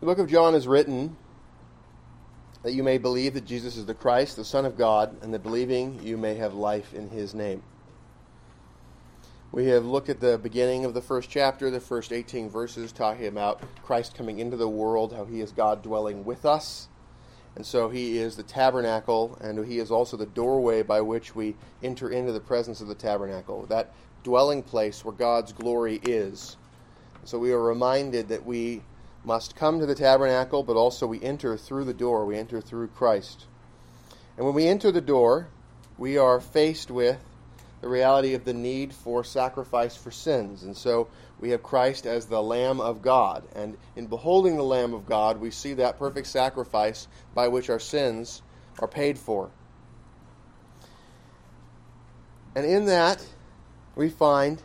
The book of John is written that you may believe that Jesus is the Christ, the Son of God, and that believing you may have life in his name. We have looked at the beginning of the first chapter, the first 18 verses, talking about Christ coming into the world, how he is God dwelling with us. And so he is the tabernacle, and he is also the doorway by which we enter into the presence of the tabernacle, that dwelling place where God's glory is. So we are reminded that we must come to the tabernacle, but also we enter through the door. We enter through Christ. And when we enter the door, we are faced with the reality of the need for sacrifice for sins. And so we have Christ as the Lamb of God. And in beholding the Lamb of God, we see that perfect sacrifice by which our sins are paid for. And in that, we find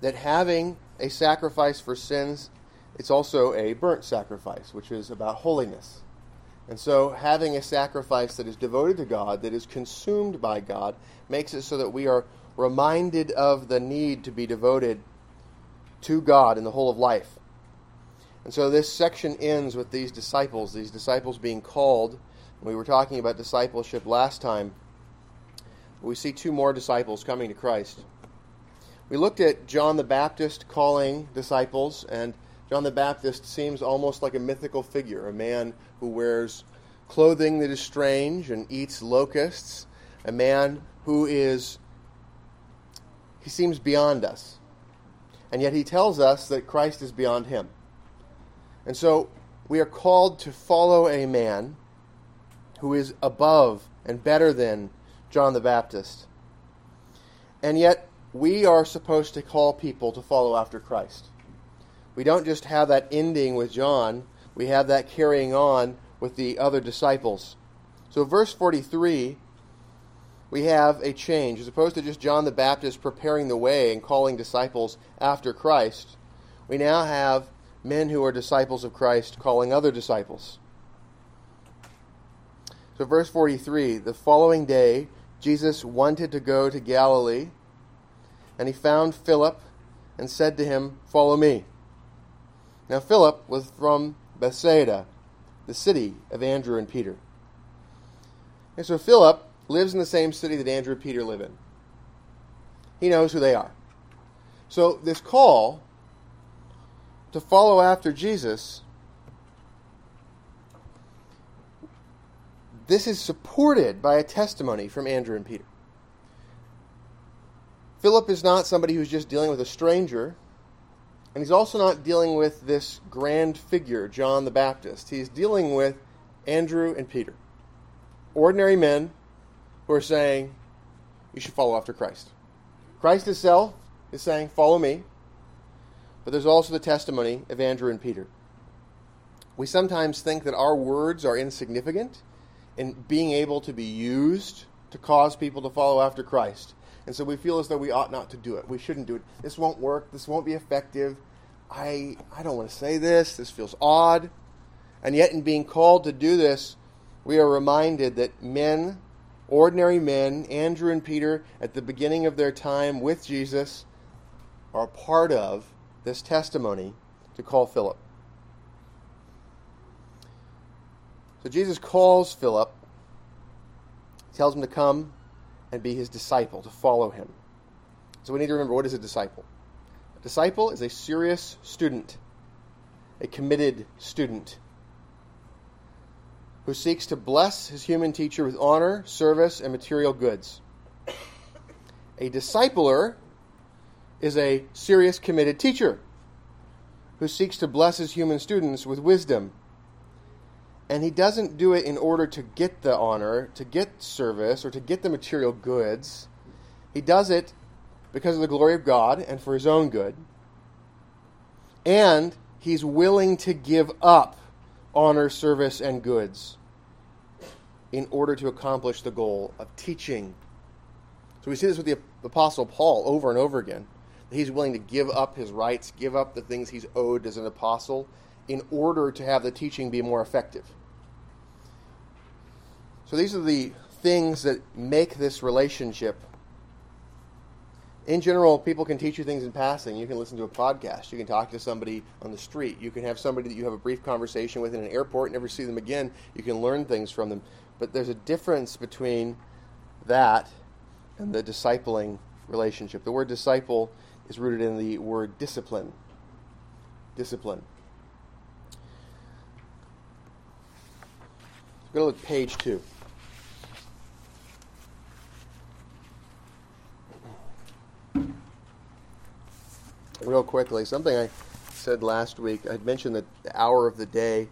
that having a sacrifice for sins it's also a burnt sacrifice, which is about holiness. And so, having a sacrifice that is devoted to God, that is consumed by God, makes it so that we are reminded of the need to be devoted to God in the whole of life. And so, this section ends with these disciples, these disciples being called. We were talking about discipleship last time. We see two more disciples coming to Christ. We looked at John the Baptist calling disciples, and John the Baptist seems almost like a mythical figure, a man who wears clothing that is strange and eats locusts, a man who is, he seems beyond us. And yet he tells us that Christ is beyond him. And so we are called to follow a man who is above and better than John the Baptist. And yet we are supposed to call people to follow after Christ we don't just have that ending with John, we have that carrying on with the other disciples. So, verse 43, we have a change. As opposed to just John the Baptist preparing the way and calling disciples after Christ, we now have men who are disciples of Christ calling other disciples. So, verse 43 the following day, Jesus wanted to go to Galilee, and he found Philip and said to him, Follow me. Now Philip was from Bethsaida, the city of Andrew and Peter. And so Philip lives in the same city that Andrew and Peter live in. He knows who they are. So this call to follow after Jesus this is supported by a testimony from Andrew and Peter. Philip is not somebody who's just dealing with a stranger and he's also not dealing with this grand figure, John the Baptist. He's dealing with Andrew and Peter. Ordinary men who are saying, you should follow after Christ. Christ himself is saying, follow me. But there's also the testimony of Andrew and Peter. We sometimes think that our words are insignificant in being able to be used to cause people to follow after Christ. And so we feel as though we ought not to do it. We shouldn't do it. This won't work. This won't be effective. I, I don't want to say this. This feels odd. And yet, in being called to do this, we are reminded that men, ordinary men, Andrew and Peter, at the beginning of their time with Jesus, are part of this testimony to call Philip. So Jesus calls Philip, tells him to come and be his disciple, to follow him. So we need to remember what is a disciple? A disciple is a serious student, a committed student who seeks to bless his human teacher with honor, service, and material goods. A discipler is a serious, committed teacher who seeks to bless his human students with wisdom and he doesn't do it in order to get the honor, to get service, or to get the material goods. He does it because of the glory of God and for his own good. And he's willing to give up honor, service, and goods in order to accomplish the goal of teaching. So we see this with the Apostle Paul over and over again. He's willing to give up his rights, give up the things he's owed as an apostle in order to have the teaching be more effective. So these are the things that make this relationship in general, people can teach you things in passing. You can listen to a podcast. You can talk to somebody on the street. You can have somebody that you have a brief conversation with in an airport, never see them again. You can learn things from them. But there's a difference between that and the discipling relationship. The word disciple is rooted in the word discipline. Discipline. Go to page two. Real quickly, something I said last week. I'd mentioned the hour of the day,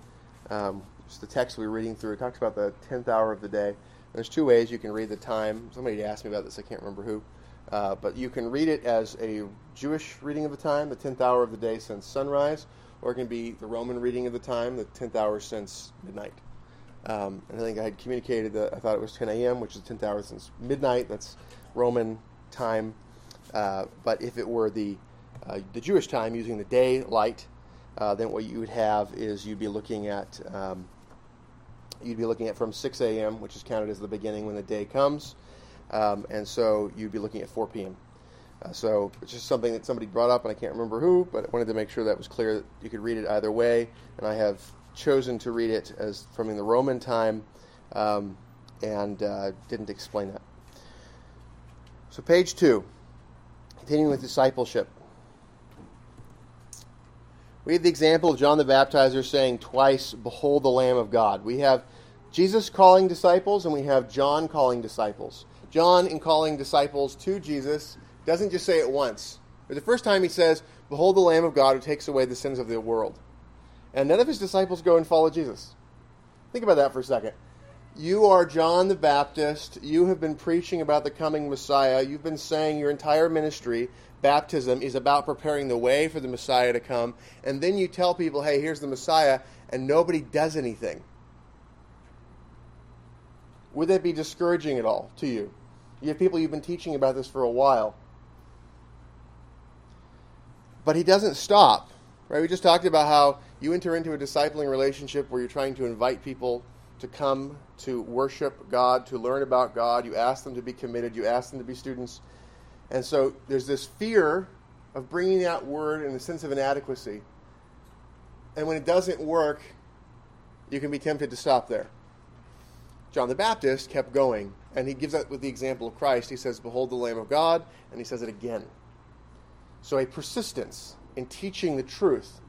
um, just the text we were reading through, it talks about the tenth hour of the day. There's two ways you can read the time. Somebody asked me about this. I can't remember who. Uh, but you can read it as a Jewish reading of the time, the 10th hour of the day since sunrise, or it can be the Roman reading of the time, the 10th hour since midnight. Um, and I think I had communicated that I thought it was 10 a.m., which is 10th hour since midnight. That's Roman time. Uh, but if it were the uh, the Jewish time using the daylight, uh, then what you would have is you'd be looking at um, you'd be looking at from 6 a.m., which is counted as the beginning when the day comes, um, and so you'd be looking at 4 p.m. Uh, so it's just something that somebody brought up, and I can't remember who, but I wanted to make sure that was clear that you could read it either way, and I have chosen to read it as from the Roman time, um, and uh, didn't explain that. So page two, continuing with discipleship. We have the example of John the Baptizer saying twice, Behold the Lamb of God. We have Jesus calling disciples, and we have John calling disciples. John, in calling disciples to Jesus, doesn't just say it once. For the first time, he says, Behold the Lamb of God who takes away the sins of the world. And none of his disciples go and follow Jesus. Think about that for a second. You are John the Baptist. You have been preaching about the coming Messiah. You've been saying your entire ministry, baptism, is about preparing the way for the Messiah to come. And then you tell people, hey, here's the Messiah, and nobody does anything. Would that be discouraging at all to you? You have people you've been teaching about this for a while. But he doesn't stop. Right? We just talked about how you enter into a discipling relationship where you're trying to invite people to come to worship God, to learn about God. You ask them to be committed, you ask them to be students. And so there's this fear of bringing that word in the sense of inadequacy. And when it doesn't work, you can be tempted to stop there. John the Baptist kept going, and he gives that with the example of Christ. He says, Behold the Lamb of God, and he says it again. So a persistence in teaching the truth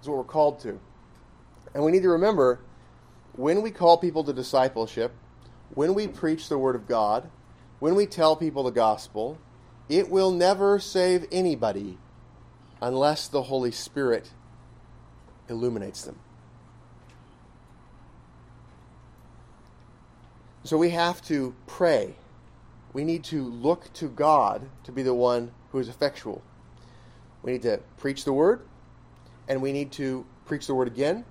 is what we're called to. And we need to remember when we call people to discipleship, when we preach the Word of God, when we tell people the gospel, it will never save anybody unless the Holy Spirit illuminates them. So we have to pray. We need to look to God to be the one who is effectual. We need to preach the word, and we need to preach the word again,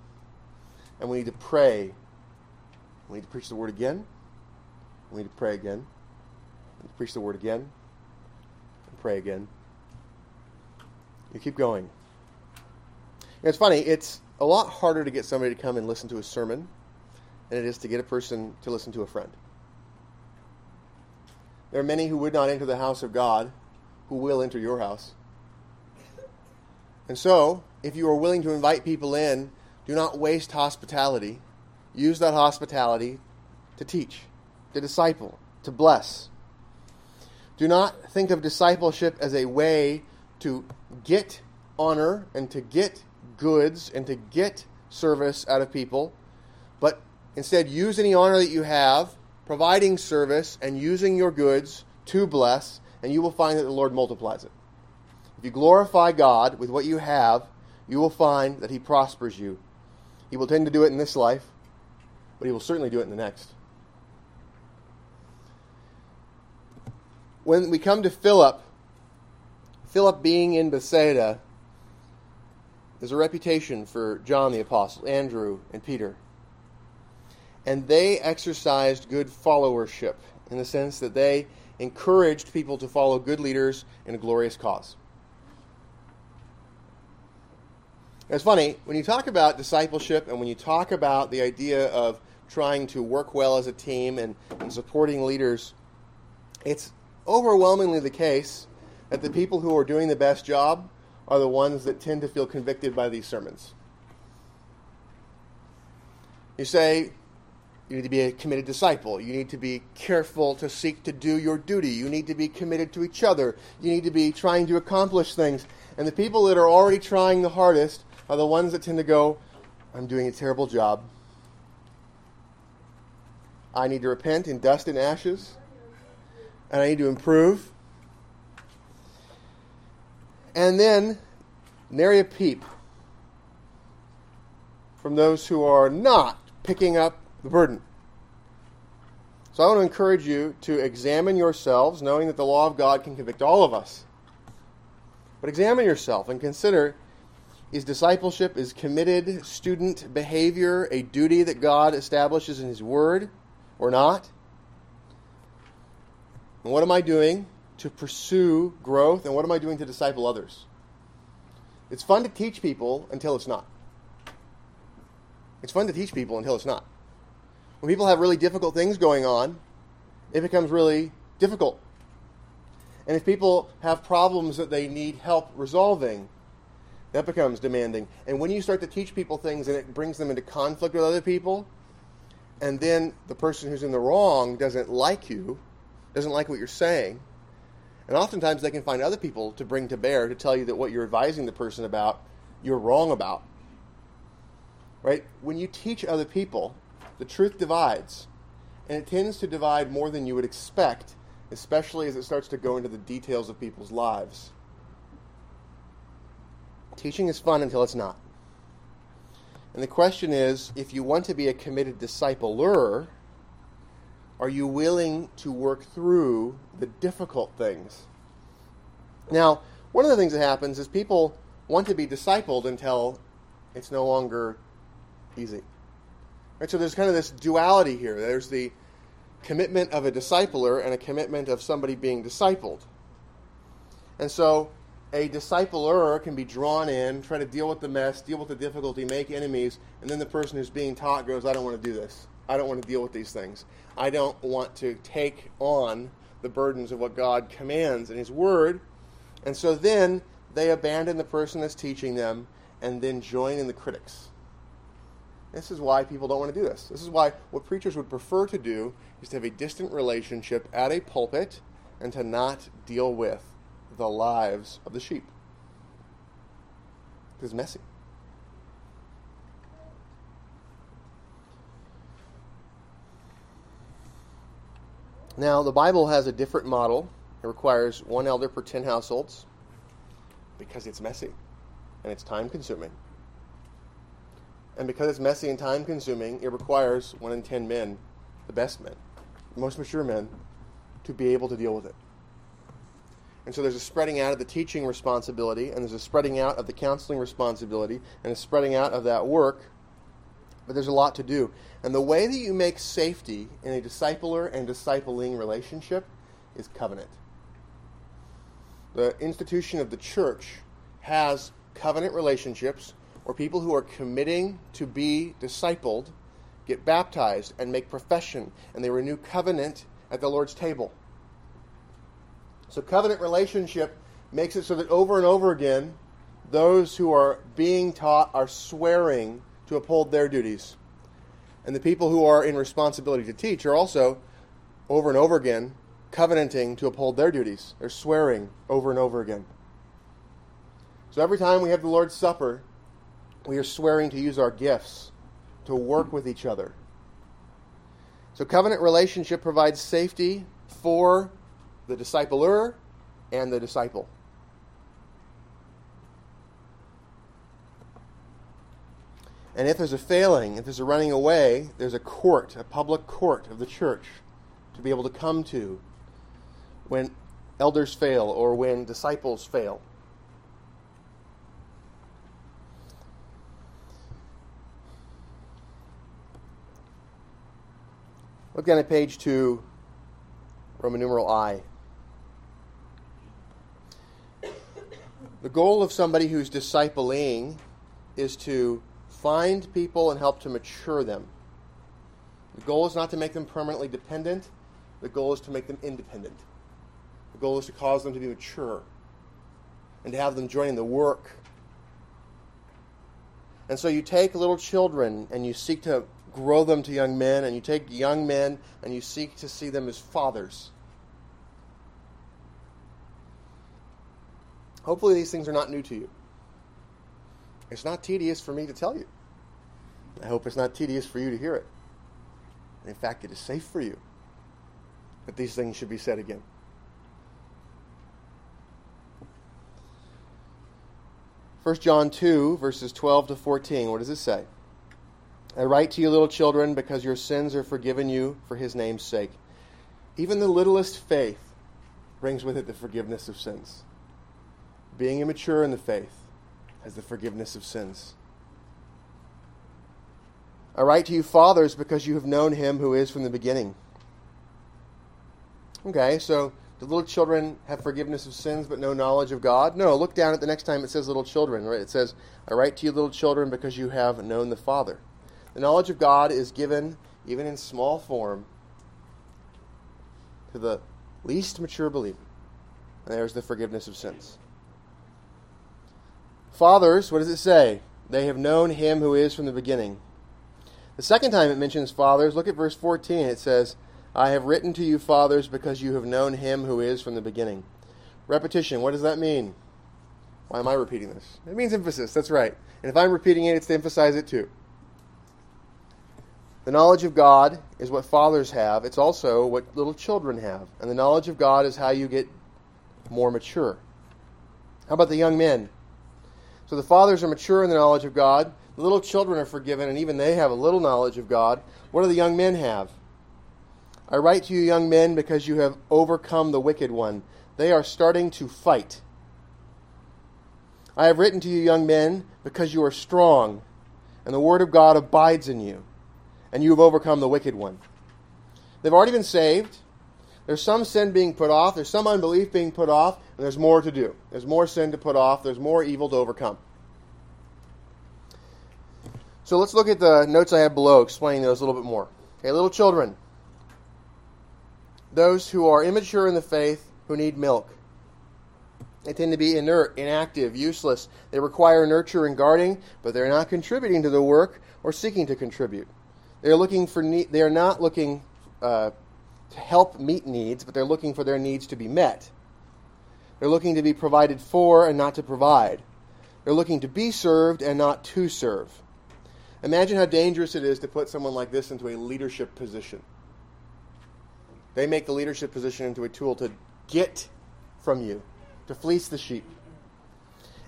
and we need to pray. We need to preach the word again. We need to pray again. To preach the word again. And pray again. You keep going. And it's funny, it's a lot harder to get somebody to come and listen to a sermon than it is to get a person to listen to a friend. There are many who would not enter the house of God who will enter your house. And so, if you are willing to invite people in, do not waste hospitality. Use that hospitality to teach, to disciple, to bless. Do not think of discipleship as a way to get honor and to get goods and to get service out of people, but instead use any honor that you have, providing service and using your goods to bless, and you will find that the Lord multiplies it. If you glorify God with what you have, you will find that He prospers you. He will tend to do it in this life, but He will certainly do it in the next. When we come to Philip, Philip being in Bethsaida, there's a reputation for John the Apostle, Andrew, and Peter. And they exercised good followership in the sense that they encouraged people to follow good leaders in a glorious cause. It's funny, when you talk about discipleship and when you talk about the idea of trying to work well as a team and, and supporting leaders, it's overwhelmingly the case that the people who are doing the best job are the ones that tend to feel convicted by these sermons. You say, you need to be a committed disciple. You need to be careful to seek to do your duty. You need to be committed to each other. You need to be trying to accomplish things. And the people that are already trying the hardest are the ones that tend to go, I'm doing a terrible job. I need to repent in dust and ashes. And I need to improve. And then nary a peep from those who are not picking up the burden. So I want to encourage you to examine yourselves, knowing that the law of God can convict all of us. But examine yourself and consider is discipleship, is committed student behavior a duty that God establishes in His Word or not? And what am I doing to pursue growth and what am I doing to disciple others? It's fun to teach people until it's not. It's fun to teach people until it's not. When people have really difficult things going on, it becomes really difficult. And if people have problems that they need help resolving, that becomes demanding. And when you start to teach people things and it brings them into conflict with other people, and then the person who's in the wrong doesn't like you, doesn't like what you're saying, and oftentimes they can find other people to bring to bear to tell you that what you're advising the person about, you're wrong about. Right? When you teach other people, the truth divides. And it tends to divide more than you would expect, especially as it starts to go into the details of people's lives. Teaching is fun until it's not. And the question is if you want to be a committed discipler, are you willing to work through the difficult things? Now, one of the things that happens is people want to be discipled until it's no longer easy. Right, so there's kind of this duality here. There's the commitment of a discipler and a commitment of somebody being discipled. And so a discipler can be drawn in, try to deal with the mess, deal with the difficulty, make enemies, and then the person who's being taught goes, I don't want to do this. I don't want to deal with these things. I don't want to take on the burdens of what God commands in His Word. And so then they abandon the person that's teaching them and then join in the critics. This is why people don't want to do this. This is why what preachers would prefer to do is to have a distant relationship at a pulpit and to not deal with the lives of the sheep. It's messy. Now, the Bible has a different model. It requires one elder per 10 households because it's messy and it's time consuming. And because it's messy and time consuming, it requires one in ten men, the best men, the most mature men, to be able to deal with it. And so there's a spreading out of the teaching responsibility, and there's a spreading out of the counseling responsibility, and a spreading out of that work. But there's a lot to do. And the way that you make safety in a discipler and discipling relationship is covenant. The institution of the church has covenant relationships or people who are committing to be discipled get baptized and make profession and they renew covenant at the Lord's table. So, covenant relationship makes it so that over and over again, those who are being taught are swearing to uphold their duties. And the people who are in responsibility to teach are also, over and over again, covenanting to uphold their duties. They're swearing over and over again. So every time we have the Lord's Supper, we are swearing to use our gifts to work with each other. So, covenant relationship provides safety for the discipler and the disciple. And if there's a failing, if there's a running away, there's a court, a public court of the church to be able to come to when elders fail or when disciples fail. Look down at page 2, Roman numeral I. The goal of somebody who's discipling is to find people and help to mature them. The goal is not to make them permanently dependent, the goal is to make them independent. The goal is to cause them to be mature and to have them joining the work. And so you take little children and you seek to grow them to young men, and you take young men and you seek to see them as fathers. Hopefully, these things are not new to you. It's not tedious for me to tell you. I hope it's not tedious for you to hear it. In fact, it is safe for you that these things should be said again. 1 John 2, verses 12 to 14. What does it say? I write to you, little children, because your sins are forgiven you for his name's sake. Even the littlest faith brings with it the forgiveness of sins. Being immature in the faith has the forgiveness of sins. I write to you, fathers, because you have known him who is from the beginning. Okay, so do little children have forgiveness of sins but no knowledge of God? No, look down at the next time it says little children, right? It says, I write to you, little children, because you have known the Father. The knowledge of God is given, even in small form, to the least mature believer. And there's the forgiveness of sins. Fathers, what does it say? They have known him who is from the beginning. The second time it mentions fathers, look at verse 14. It says, I have written to you, fathers, because you have known him who is from the beginning. Repetition, what does that mean? Why am I repeating this? It means emphasis, that's right. And if I'm repeating it, it's to emphasize it too. The knowledge of God is what fathers have, it's also what little children have. And the knowledge of God is how you get more mature. How about the young men? So the fathers are mature in the knowledge of God, the little children are forgiven, and even they have a little knowledge of God. What do the young men have? I write to you, young men, because you have overcome the wicked one. They are starting to fight. I have written to you, young men, because you are strong, and the word of God abides in you, and you have overcome the wicked one. They've already been saved. There's some sin being put off, there's some unbelief being put off, and there's more to do. There's more sin to put off, there's more evil to overcome. So let's look at the notes I have below, explaining those a little bit more. Okay, little children those who are immature in the faith who need milk. They tend to be inert, inactive, useless. They require nurture and guarding, but they're not contributing to the work or seeking to contribute. They're looking for ne- they are not looking uh, to help meet needs, but they're looking for their needs to be met. They're looking to be provided for and not to provide. They're looking to be served and not to serve. Imagine how dangerous it is to put someone like this into a leadership position. They make the leadership position into a tool to get from you, to fleece the sheep.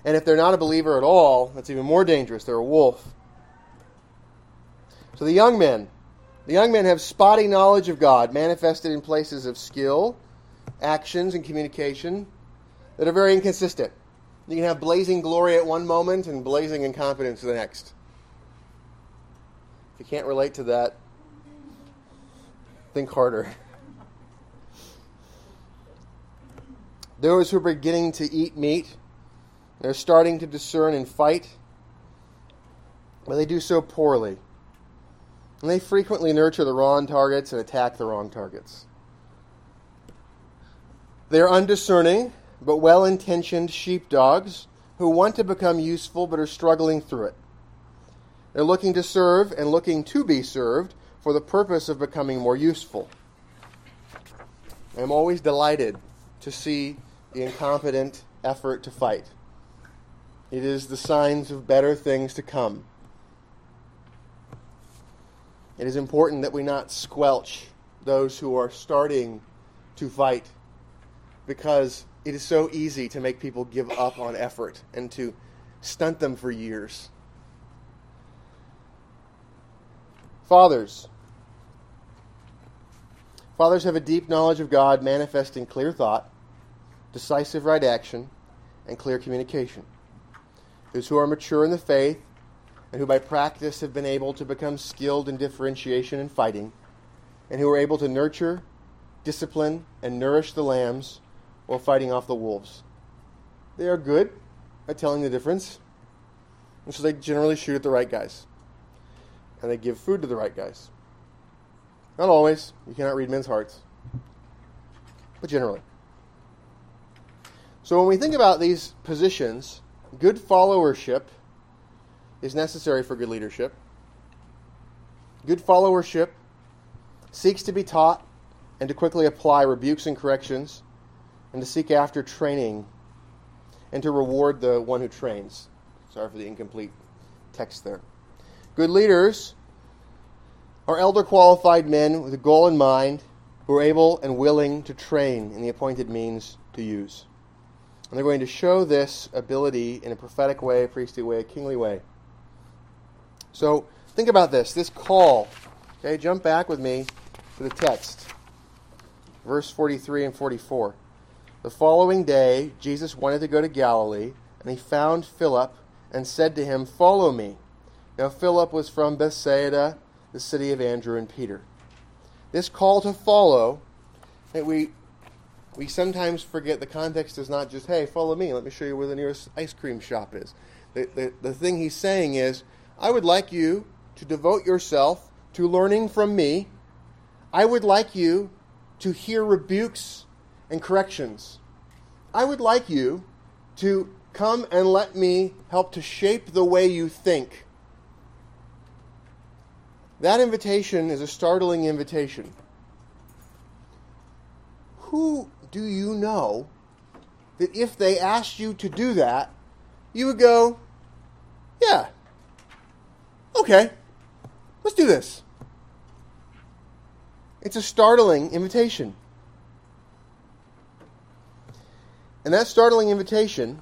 And if they're not a believer at all, that's even more dangerous. They're a wolf. So the young men, the young men have spotty knowledge of God manifested in places of skill, actions, and communication that are very inconsistent. You can have blazing glory at one moment and blazing incompetence the next. If you can't relate to that, think harder. Those who are beginning to eat meat, they're starting to discern and fight, but they do so poorly. And they frequently nurture the wrong targets and attack the wrong targets. They're undiscerning, but well intentioned sheepdogs who want to become useful but are struggling through it. They're looking to serve and looking to be served for the purpose of becoming more useful. I'm always delighted to see the incompetent effort to fight. It is the signs of better things to come. It is important that we not squelch those who are starting to fight because it is so easy to make people give up on effort and to stunt them for years. Fathers. Fathers have a deep knowledge of God manifest in clear thought decisive right action, and clear communication. Those who are mature in the faith and who by practice have been able to become skilled in differentiation and fighting, and who are able to nurture, discipline, and nourish the lambs while fighting off the wolves. They are good at telling the difference, and so they generally shoot at the right guys. And they give food to the right guys. Not always. You cannot read men's hearts. But generally. So when we think about these positions, good followership is necessary for good leadership. Good followership seeks to be taught and to quickly apply rebukes and corrections, and to seek after training and to reward the one who trains. Sorry for the incomplete text there. Good leaders are elder qualified men with a goal in mind who are able and willing to train in the appointed means to use. And they're going to show this ability in a prophetic way, a priestly way, a kingly way. So think about this this call. Okay, jump back with me to the text. Verse 43 and 44. The following day, Jesus wanted to go to Galilee, and he found Philip and said to him, Follow me. Now, Philip was from Bethsaida, the city of Andrew and Peter. This call to follow, that we, we sometimes forget the context is not just, hey, follow me, let me show you where the nearest ice cream shop is. The, the, the thing he's saying is, I would like you to devote yourself to learning from me. I would like you to hear rebukes and corrections. I would like you to come and let me help to shape the way you think. That invitation is a startling invitation. Who do you know that if they asked you to do that, you would go, Yeah, okay, let's do this? It's a startling invitation. And that startling invitation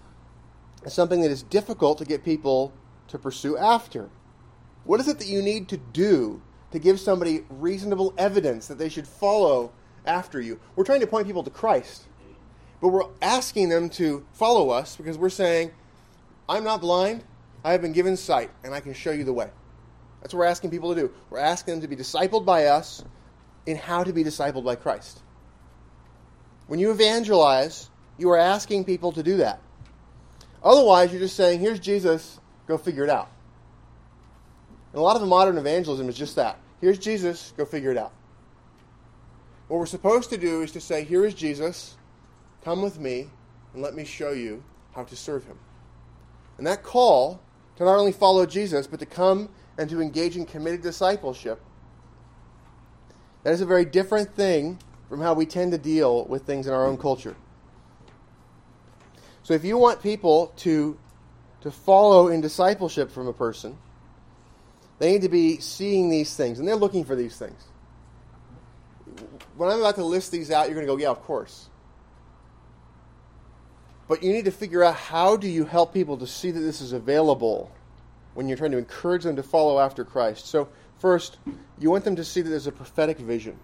is something that is difficult to get people to pursue after. What is it that you need to do to give somebody reasonable evidence that they should follow after you? We're trying to point people to Christ, but we're asking them to follow us because we're saying, I'm not blind, I have been given sight, and I can show you the way. That's what we're asking people to do. We're asking them to be discipled by us in how to be discipled by Christ. When you evangelize, you are asking people to do that. Otherwise, you're just saying, here's Jesus, go figure it out. And a lot of the modern evangelism is just that. Here's Jesus, go figure it out. What we're supposed to do is to say, here is Jesus, come with me, and let me show you how to serve him. And that call to not only follow Jesus, but to come and to engage in committed discipleship, that is a very different thing from how we tend to deal with things in our own culture. So if you want people to to follow in discipleship from a person, they need to be seeing these things, and they're looking for these things. When I'm about to list these out, you're going to go, "Yeah, of course." But you need to figure out how do you help people to see that this is available when you're trying to encourage them to follow after Christ. So, first, you want them to see that there's a prophetic vision.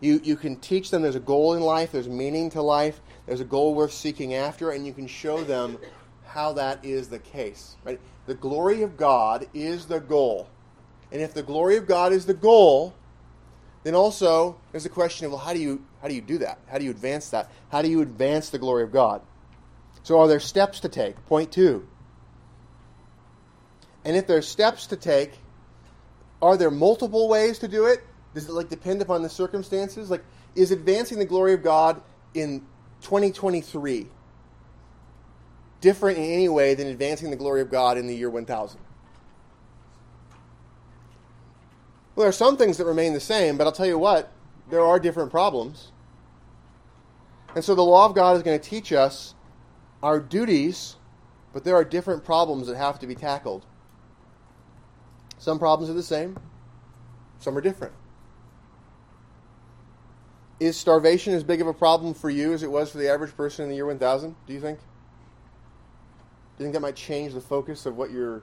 You, you can teach them there's a goal in life, there's meaning to life, there's a goal worth seeking after, and you can show them how that is the case. Right? The glory of God is the goal. And if the glory of God is the goal, then also there's a question of well, how do you how do you do that? How do you advance that? How do you advance the glory of God? So are there steps to take? Point two. And if there's steps to take, are there multiple ways to do it? Does it like depend upon the circumstances? Like, is advancing the glory of God in 2023 different in any way than advancing the glory of God in the year 1000? Well, there are some things that remain the same, but I'll tell you what, there are different problems. And so the law of God is going to teach us our duties, but there are different problems that have to be tackled. Some problems are the same, some are different. Is starvation as big of a problem for you as it was for the average person in the year 1000, do you think? Do you think that might change the focus of what you're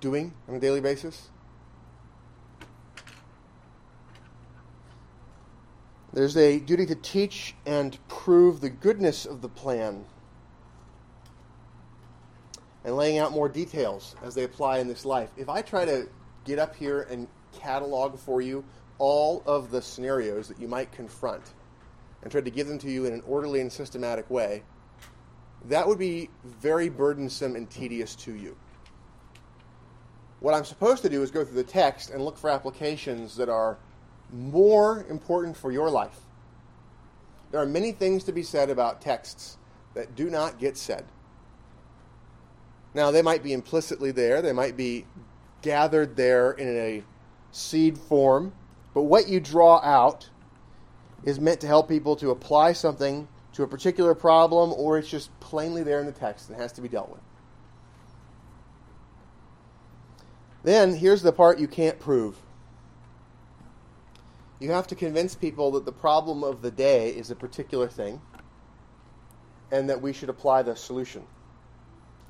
doing on a daily basis? There's a duty to teach and prove the goodness of the plan and laying out more details as they apply in this life. If I try to get up here and catalog for you all of the scenarios that you might confront and try to give them to you in an orderly and systematic way, that would be very burdensome and tedious to you. What I'm supposed to do is go through the text and look for applications that are more important for your life. There are many things to be said about texts that do not get said. Now, they might be implicitly there, they might be gathered there in a seed form, but what you draw out is meant to help people to apply something to a particular problem, or it's just plainly there in the text and has to be dealt with. Then, here's the part you can't prove. You have to convince people that the problem of the day is a particular thing and that we should apply the solution.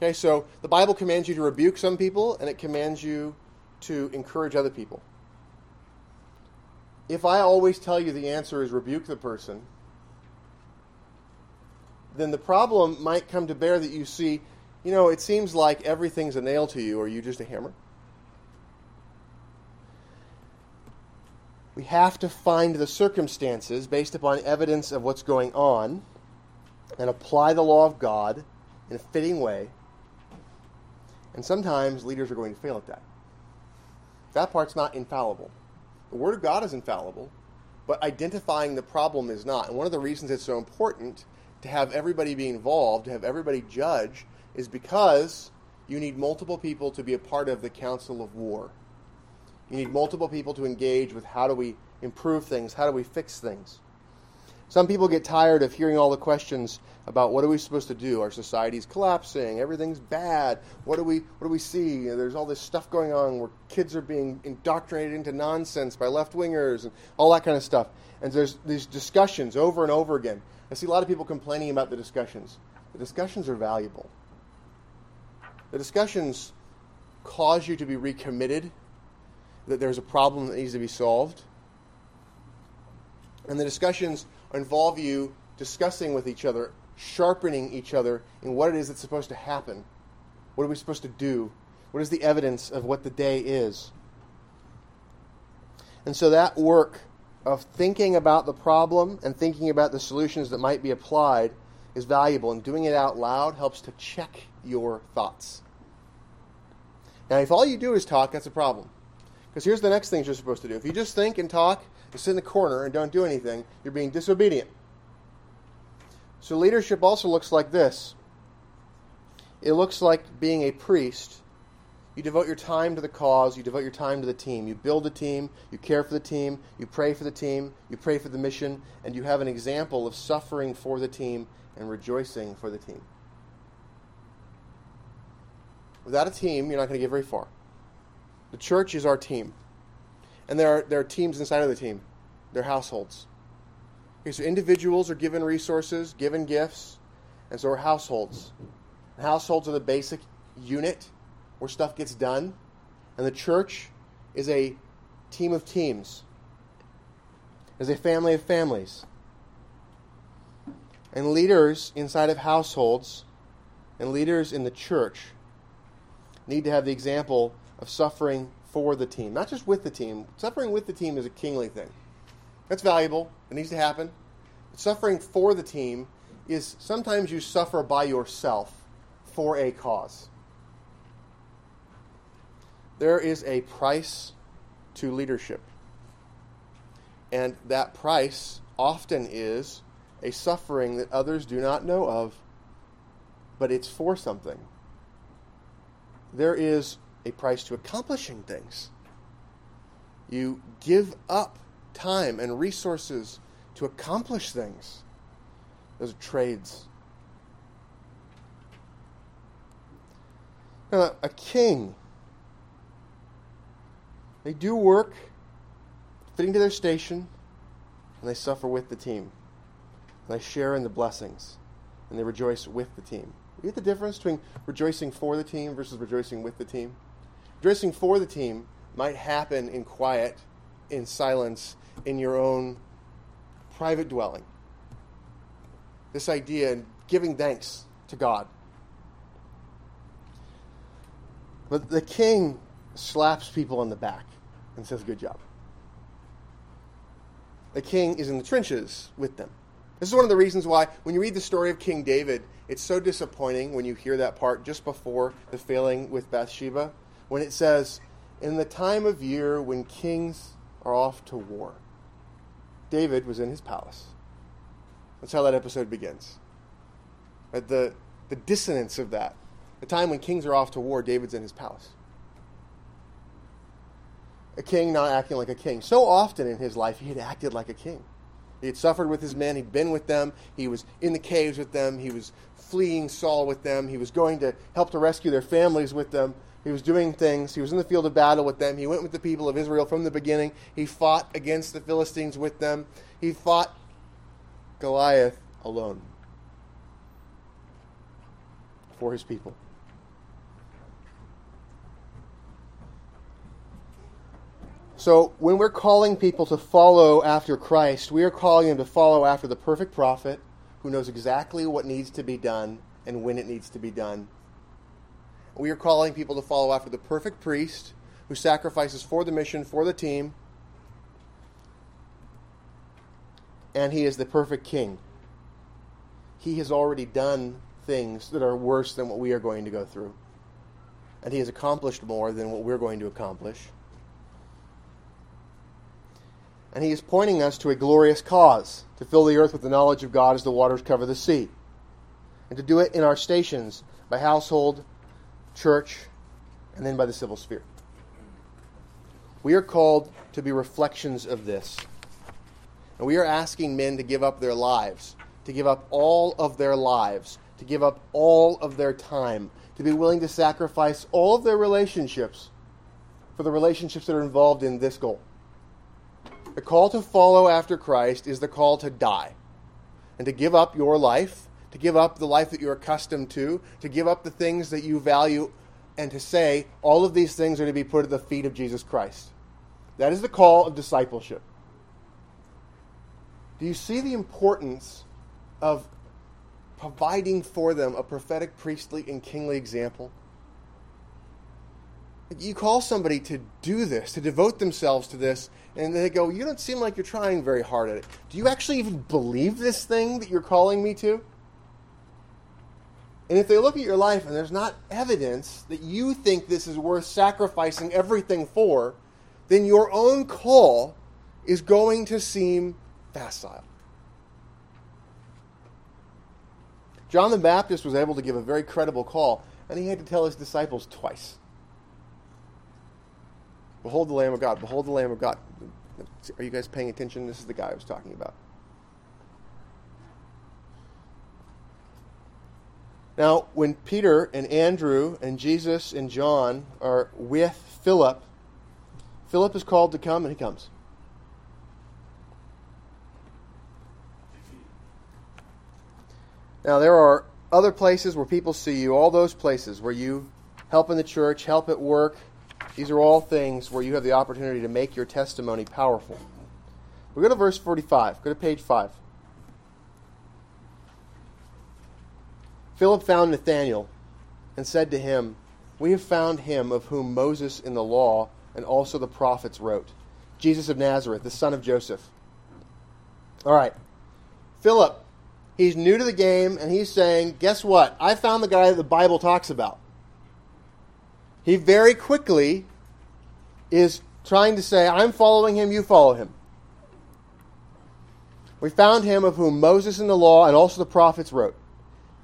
Okay, so the Bible commands you to rebuke some people and it commands you to encourage other people. If I always tell you the answer is rebuke the person, then the problem might come to bear that you see, you know, it seems like everything's a nail to you. Are you just a hammer? We have to find the circumstances based upon evidence of what's going on and apply the law of God in a fitting way. And sometimes leaders are going to fail at that. That part's not infallible. The Word of God is infallible, but identifying the problem is not. And one of the reasons it's so important to have everybody be involved, to have everybody judge, is because you need multiple people to be a part of the council of war. You need multiple people to engage with how do we improve things, how do we fix things. Some people get tired of hearing all the questions about what are we supposed to do? Our society's collapsing, everything's bad. What do we what do we see? There's all this stuff going on where kids are being indoctrinated into nonsense by left wingers and all that kind of stuff. And there's these discussions over and over again. I see a lot of people complaining about the discussions. The discussions are valuable. The discussions cause you to be recommitted that there's a problem that needs to be solved. And the discussions involve you discussing with each other, sharpening each other in what it is that's supposed to happen. What are we supposed to do? What is the evidence of what the day is? And so that work of thinking about the problem and thinking about the solutions that might be applied is valuable, and doing it out loud helps to check your thoughts. Now, if all you do is talk, that's a problem. Because here's the next thing you're supposed to do. If you just think and talk and sit in the corner and don't do anything, you're being disobedient. So leadership also looks like this it looks like being a priest. You devote your time to the cause, you devote your time to the team. You build a team, you care for the team, you pray for the team, you pray for the mission, and you have an example of suffering for the team and rejoicing for the team. Without a team, you're not going to get very far. The church is our team. And there are, there are teams inside of the team, they're households. Okay, so individuals are given resources, given gifts, and so are households. And households are the basic unit where stuff gets done, and the church is a team of teams, is a family of families. And leaders inside of households and leaders in the church need to have the example of suffering for the team, not just with the team. Suffering with the team is a kingly thing. That's valuable. It needs to happen. But suffering for the team is sometimes you suffer by yourself for a cause. There is a price to leadership. And that price often is a suffering that others do not know of, but it's for something. There is a price to accomplishing things. You give up time and resources to accomplish things. Those are trades. Now, a king, they do work fitting to their station, and they suffer with the team. And they share in the blessings, and they rejoice with the team. You get the difference between rejoicing for the team versus rejoicing with the team? Dressing for the team might happen in quiet, in silence, in your own private dwelling. This idea and giving thanks to God. But the king slaps people on the back and says, Good job. The king is in the trenches with them. This is one of the reasons why, when you read the story of King David, it's so disappointing when you hear that part just before the failing with Bathsheba when it says, In the time of year when kings are off to war. David was in his palace. That's how that episode begins. At the, the dissonance of that. The time when kings are off to war, David's in his palace. A king not acting like a king. So often in his life, he had acted like a king. He had suffered with his men, he'd been with them, he was in the caves with them, he was fleeing Saul with them, he was going to help to rescue their families with them. He was doing things. He was in the field of battle with them. He went with the people of Israel from the beginning. He fought against the Philistines with them. He fought Goliath alone for his people. So, when we're calling people to follow after Christ, we are calling them to follow after the perfect prophet who knows exactly what needs to be done and when it needs to be done. We are calling people to follow after the perfect priest who sacrifices for the mission, for the team, and he is the perfect king. He has already done things that are worse than what we are going to go through, and he has accomplished more than what we're going to accomplish and he is pointing us to a glorious cause to fill the earth with the knowledge of God as the waters cover the sea, and to do it in our stations by household, church, and then by the civil sphere. We are called to be reflections of this. And we are asking men to give up their lives, to give up all of their lives, to give up all of their time, to be willing to sacrifice all of their relationships for the relationships that are involved in this goal. The call to follow after Christ is the call to die and to give up your life, to give up the life that you're accustomed to, to give up the things that you value, and to say, all of these things are to be put at the feet of Jesus Christ. That is the call of discipleship. Do you see the importance of providing for them a prophetic, priestly, and kingly example? You call somebody to do this, to devote themselves to this, and they go, You don't seem like you're trying very hard at it. Do you actually even believe this thing that you're calling me to? And if they look at your life and there's not evidence that you think this is worth sacrificing everything for, then your own call is going to seem facile. John the Baptist was able to give a very credible call, and he had to tell his disciples twice. Behold the Lamb of God. Behold the Lamb of God. Are you guys paying attention? This is the guy I was talking about. Now, when Peter and Andrew and Jesus and John are with Philip, Philip is called to come, and he comes. Now, there are other places where people see you, all those places where you help in the church, help at work, these are all things where you have the opportunity to make your testimony powerful. We go to verse 45. Go to page 5. Philip found Nathanael and said to him, We have found him of whom Moses in the law and also the prophets wrote, Jesus of Nazareth, the son of Joseph. All right. Philip, he's new to the game, and he's saying, Guess what? I found the guy that the Bible talks about he very quickly is trying to say, I'm following him, you follow him. We found him of whom Moses in the law and also the prophets wrote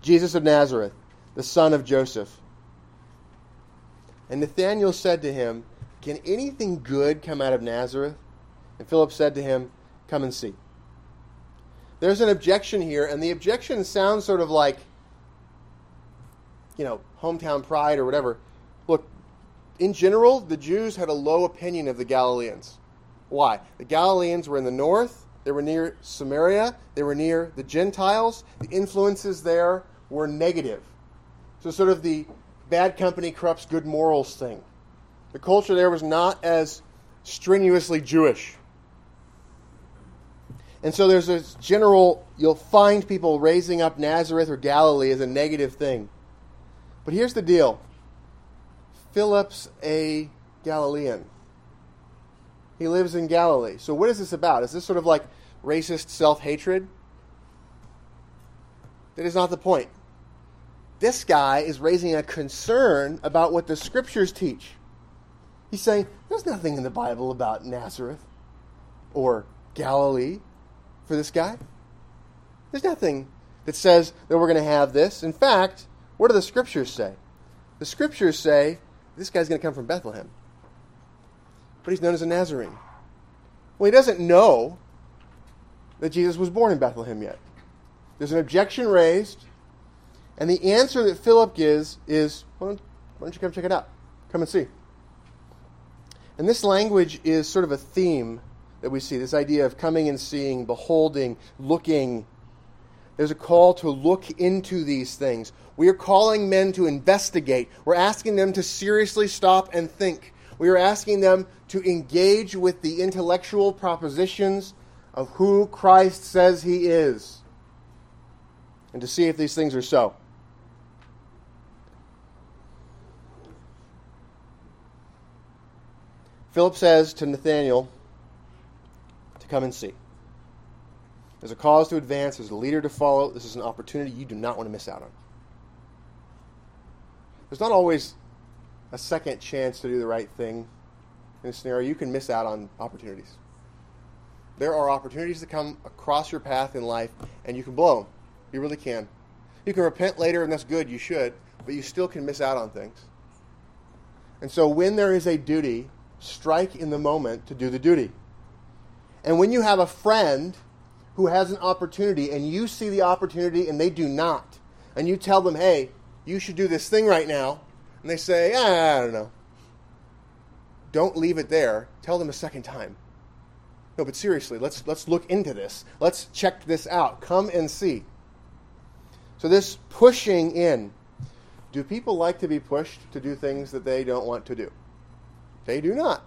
Jesus of Nazareth, the son of Joseph. And Nathanael said to him, Can anything good come out of Nazareth? And Philip said to him, Come and see. There's an objection here, and the objection sounds sort of like, you know, hometown pride or whatever. In general, the Jews had a low opinion of the Galileans. Why? The Galileans were in the north, they were near Samaria, they were near the Gentiles. The influences there were negative. So, sort of the bad company corrupts good morals thing. The culture there was not as strenuously Jewish. And so there's this general, you'll find people raising up Nazareth or Galilee as a negative thing. But here's the deal Philip's a Galilean. He lives in Galilee. So, what is this about? Is this sort of like racist self hatred? That is not the point. This guy is raising a concern about what the scriptures teach. He's saying, there's nothing in the Bible about Nazareth or Galilee for this guy. There's nothing that says that we're going to have this. In fact, what do the scriptures say? The scriptures say this guy's going to come from Bethlehem. But he's known as a Nazarene. Well, he doesn't know that Jesus was born in Bethlehem yet. There's an objection raised, and the answer that Philip gives is, why don't, why don't you come check it out? Come and see. And this language is sort of a theme that we see this idea of coming and seeing, beholding, looking. There's a call to look into these things. We are calling men to investigate. We're asking them to seriously stop and think. We are asking them to engage with the intellectual propositions of who Christ says he is and to see if these things are so. Philip says to Nathanael to come and see. There's a cause to advance, there's a leader to follow. This is an opportunity you do not want to miss out on. There's not always a second chance to do the right thing in a scenario. You can miss out on opportunities. There are opportunities that come across your path in life, and you can blow them. You really can. You can repent later, and that's good. You should, but you still can miss out on things. And so, when there is a duty, strike in the moment to do the duty. And when you have a friend who has an opportunity and you see the opportunity and they do not, and you tell them, hey, you should do this thing right now, and they say, ah, I don't know. Don't leave it there. Tell them a second time. No, but seriously, let's, let's look into this. Let's check this out. Come and see. So, this pushing in. Do people like to be pushed to do things that they don't want to do? They do not.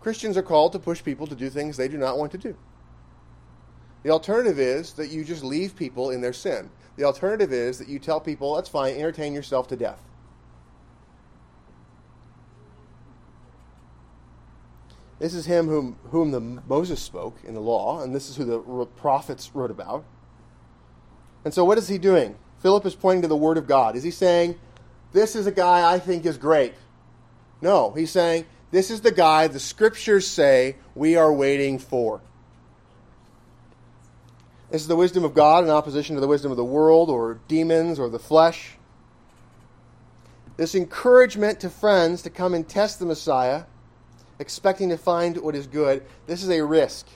Christians are called to push people to do things they do not want to do. The alternative is that you just leave people in their sin. The alternative is that you tell people, that's fine, entertain yourself to death. This is him whom, whom the Moses spoke in the law, and this is who the prophets wrote about. And so, what is he doing? Philip is pointing to the Word of God. Is he saying, This is a guy I think is great? No, he's saying, This is the guy the Scriptures say we are waiting for. This is the wisdom of God in opposition to the wisdom of the world or demons or the flesh. This encouragement to friends to come and test the Messiah expecting to find what is good, this is a risk.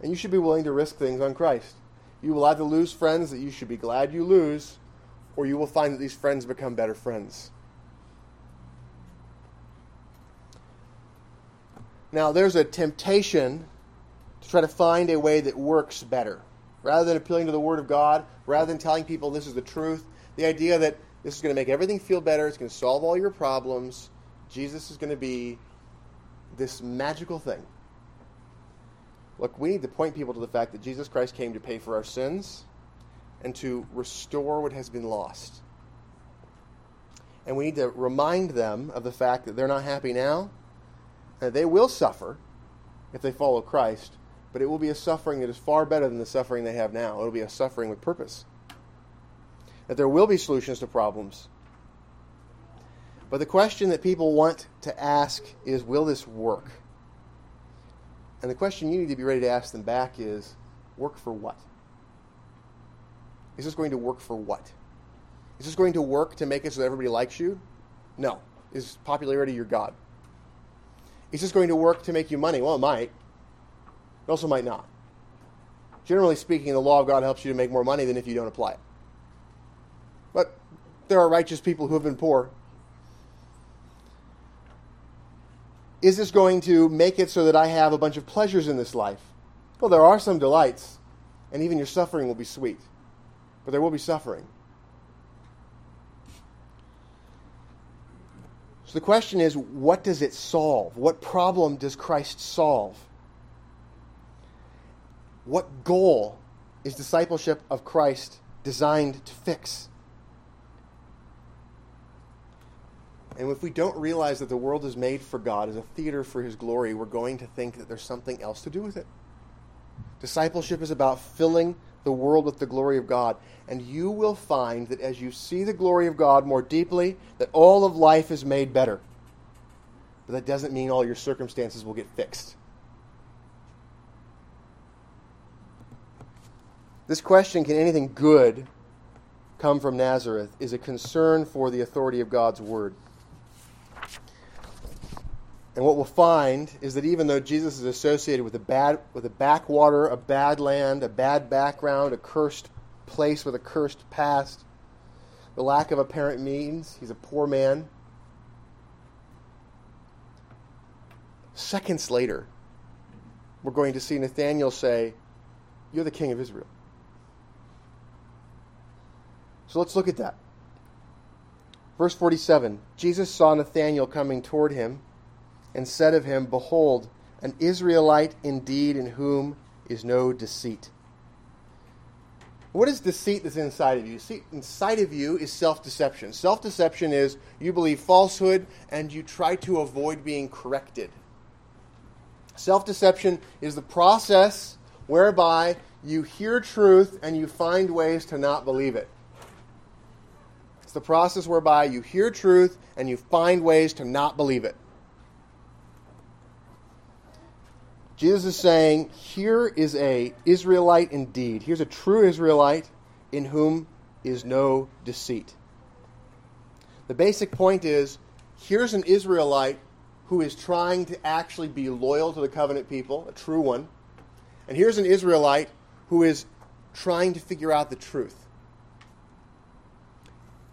And you should be willing to risk things on Christ. You will either lose friends that you should be glad you lose, or you will find that these friends become better friends. Now, there's a temptation to try to find a way that works better. Rather than appealing to the Word of God, rather than telling people this is the truth, the idea that this is going to make everything feel better, it's going to solve all your problems, Jesus is going to be this magical thing. Look, we need to point people to the fact that Jesus Christ came to pay for our sins and to restore what has been lost. And we need to remind them of the fact that they're not happy now, that they will suffer if they follow Christ, but it will be a suffering that is far better than the suffering they have now. It'll be a suffering with purpose. That there will be solutions to problems but the question that people want to ask is will this work? And the question you need to be ready to ask them back is work for what? Is this going to work for what? Is this going to work to make it so that everybody likes you? No. Is popularity your God? Is this going to work to make you money? Well, it might. It also might not. Generally speaking, the law of God helps you to make more money than if you don't apply it. But there are righteous people who have been poor is this going to make it so that I have a bunch of pleasures in this life? Well, there are some delights, and even your suffering will be sweet, but there will be suffering. So the question is what does it solve? What problem does Christ solve? What goal is discipleship of Christ designed to fix? And if we don't realize that the world is made for God as a theater for His glory, we're going to think that there's something else to do with it. Discipleship is about filling the world with the glory of God. And you will find that as you see the glory of God more deeply, that all of life is made better. But that doesn't mean all your circumstances will get fixed. This question, can anything good come from Nazareth, is a concern for the authority of God's word. And what we'll find is that even though Jesus is associated with a bad with a backwater, a bad land, a bad background, a cursed place with a cursed past, the lack of apparent means, he's a poor man. Seconds later, we're going to see Nathanael say, You're the king of Israel. So let's look at that. Verse 47 Jesus saw Nathanael coming toward him and said of him, Behold, an Israelite indeed in whom is no deceit. What is deceit that's inside of you? See, inside of you is self deception. Self deception is you believe falsehood and you try to avoid being corrected. Self deception is the process whereby you hear truth and you find ways to not believe it. It's the process whereby you hear truth and you find ways to not believe it. Jesus is saying, here is a Israelite indeed. Here's a true Israelite in whom is no deceit. The basic point is, here's an Israelite who is trying to actually be loyal to the covenant people, a true one. And here's an Israelite who is trying to figure out the truth.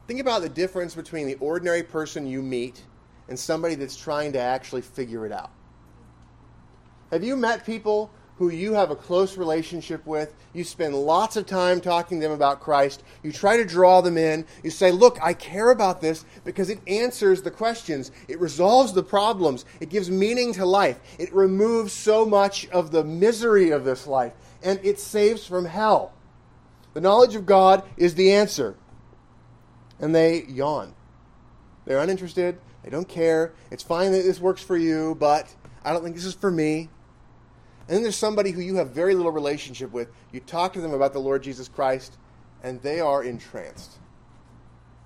Think about the difference between the ordinary person you meet and somebody that's trying to actually figure it out. Have you met people who you have a close relationship with? You spend lots of time talking to them about Christ. You try to draw them in. You say, Look, I care about this because it answers the questions, it resolves the problems, it gives meaning to life, it removes so much of the misery of this life, and it saves from hell. The knowledge of God is the answer and they yawn. They're uninterested. They don't care. It's fine that this works for you, but I don't think this is for me. And then there's somebody who you have very little relationship with. You talk to them about the Lord Jesus Christ, and they are entranced.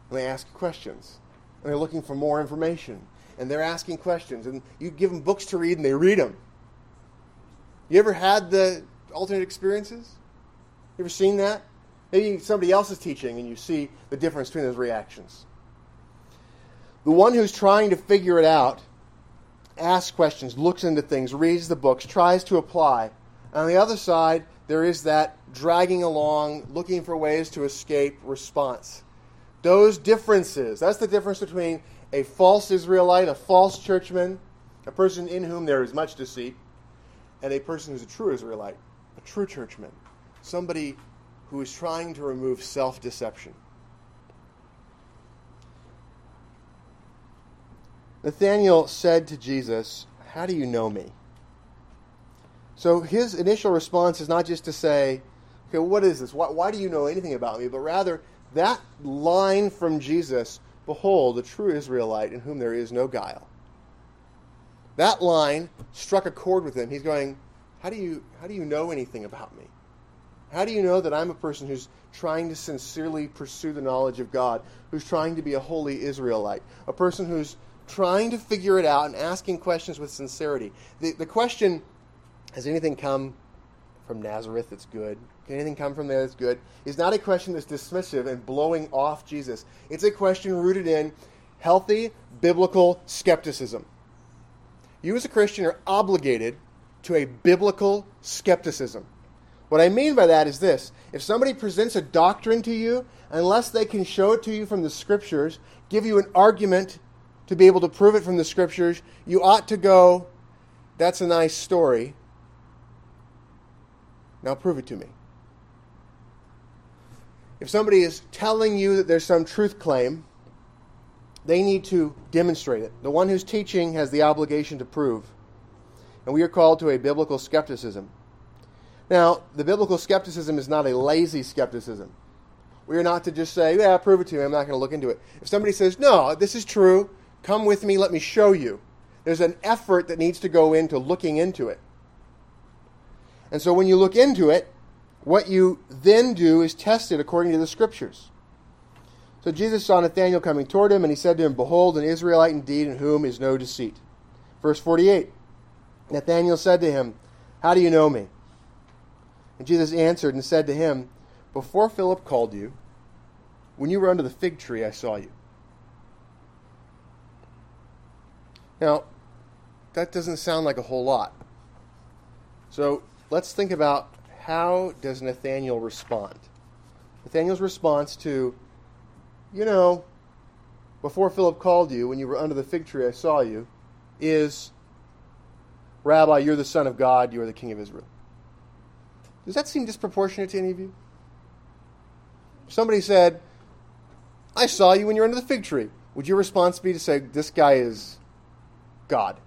And they ask questions. And they're looking for more information. And they're asking questions. And you give them books to read, and they read them. You ever had the alternate experiences? You ever seen that? Maybe somebody else is teaching and you see the difference between those reactions. The one who's trying to figure it out asks questions, looks into things, reads the books, tries to apply. On the other side, there is that dragging along, looking for ways to escape response. Those differences, that's the difference between a false Israelite, a false churchman, a person in whom there is much deceit, and a person who's a true Israelite, a true churchman, somebody who is trying to remove self deception. Nathanael said to Jesus, How do you know me? So his initial response is not just to say, Okay, what is this? Why, why do you know anything about me? But rather, that line from Jesus, Behold, a true Israelite in whom there is no guile. That line struck a chord with him. He's going, How do you, how do you know anything about me? How do you know that I'm a person who's trying to sincerely pursue the knowledge of God, who's trying to be a holy Israelite, a person who's trying to figure it out and asking questions with sincerity? The, the question has anything come from Nazareth that's good? Can anything come from there that's good? Is not a question that's dismissive and blowing off Jesus. It's a question rooted in healthy biblical skepticism. You, as a Christian, are obligated to a biblical skepticism. What I mean by that is this if somebody presents a doctrine to you, unless they can show it to you from the scriptures, give you an argument to be able to prove it from the scriptures, you ought to go, that's a nice story. Now prove it to me. If somebody is telling you that there's some truth claim, they need to demonstrate it. The one who's teaching has the obligation to prove. And we are called to a biblical skepticism. Now, the biblical skepticism is not a lazy skepticism. We are not to just say, yeah, prove it to me, I'm not going to look into it. If somebody says, no, this is true, come with me, let me show you. There's an effort that needs to go into looking into it. And so when you look into it, what you then do is test it according to the scriptures. So Jesus saw Nathanael coming toward him, and he said to him, Behold, an Israelite indeed, in whom is no deceit. Verse 48 Nathanael said to him, How do you know me? And Jesus answered and said to him, Before Philip called you, when you were under the fig tree, I saw you. Now, that doesn't sound like a whole lot. So let's think about how does Nathanael respond? Nathanael's response to, you know, before Philip called you, when you were under the fig tree, I saw you, is, Rabbi, you're the Son of God, you are the King of Israel. Does that seem disproportionate to any of you? Somebody said, I saw you when you were under the fig tree. Would your response be to say, This guy is God?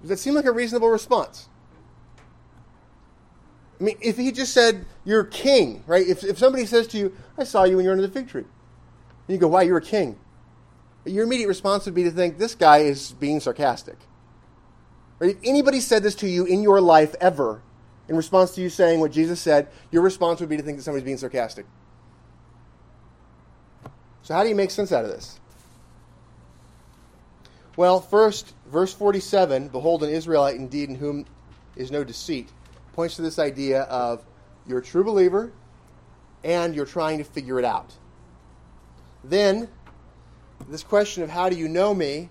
Does that seem like a reasonable response? I mean, if he just said, You're king, right? If, if somebody says to you, I saw you when you were under the fig tree, and you go, Why, you're a king. Your immediate response would be to think, This guy is being sarcastic. Right? If anybody said this to you in your life ever, in response to you saying what Jesus said, your response would be to think that somebody's being sarcastic. So, how do you make sense out of this? Well, first, verse 47 Behold, an Israelite indeed in whom is no deceit, points to this idea of you're a true believer and you're trying to figure it out. Then, this question of how do you know me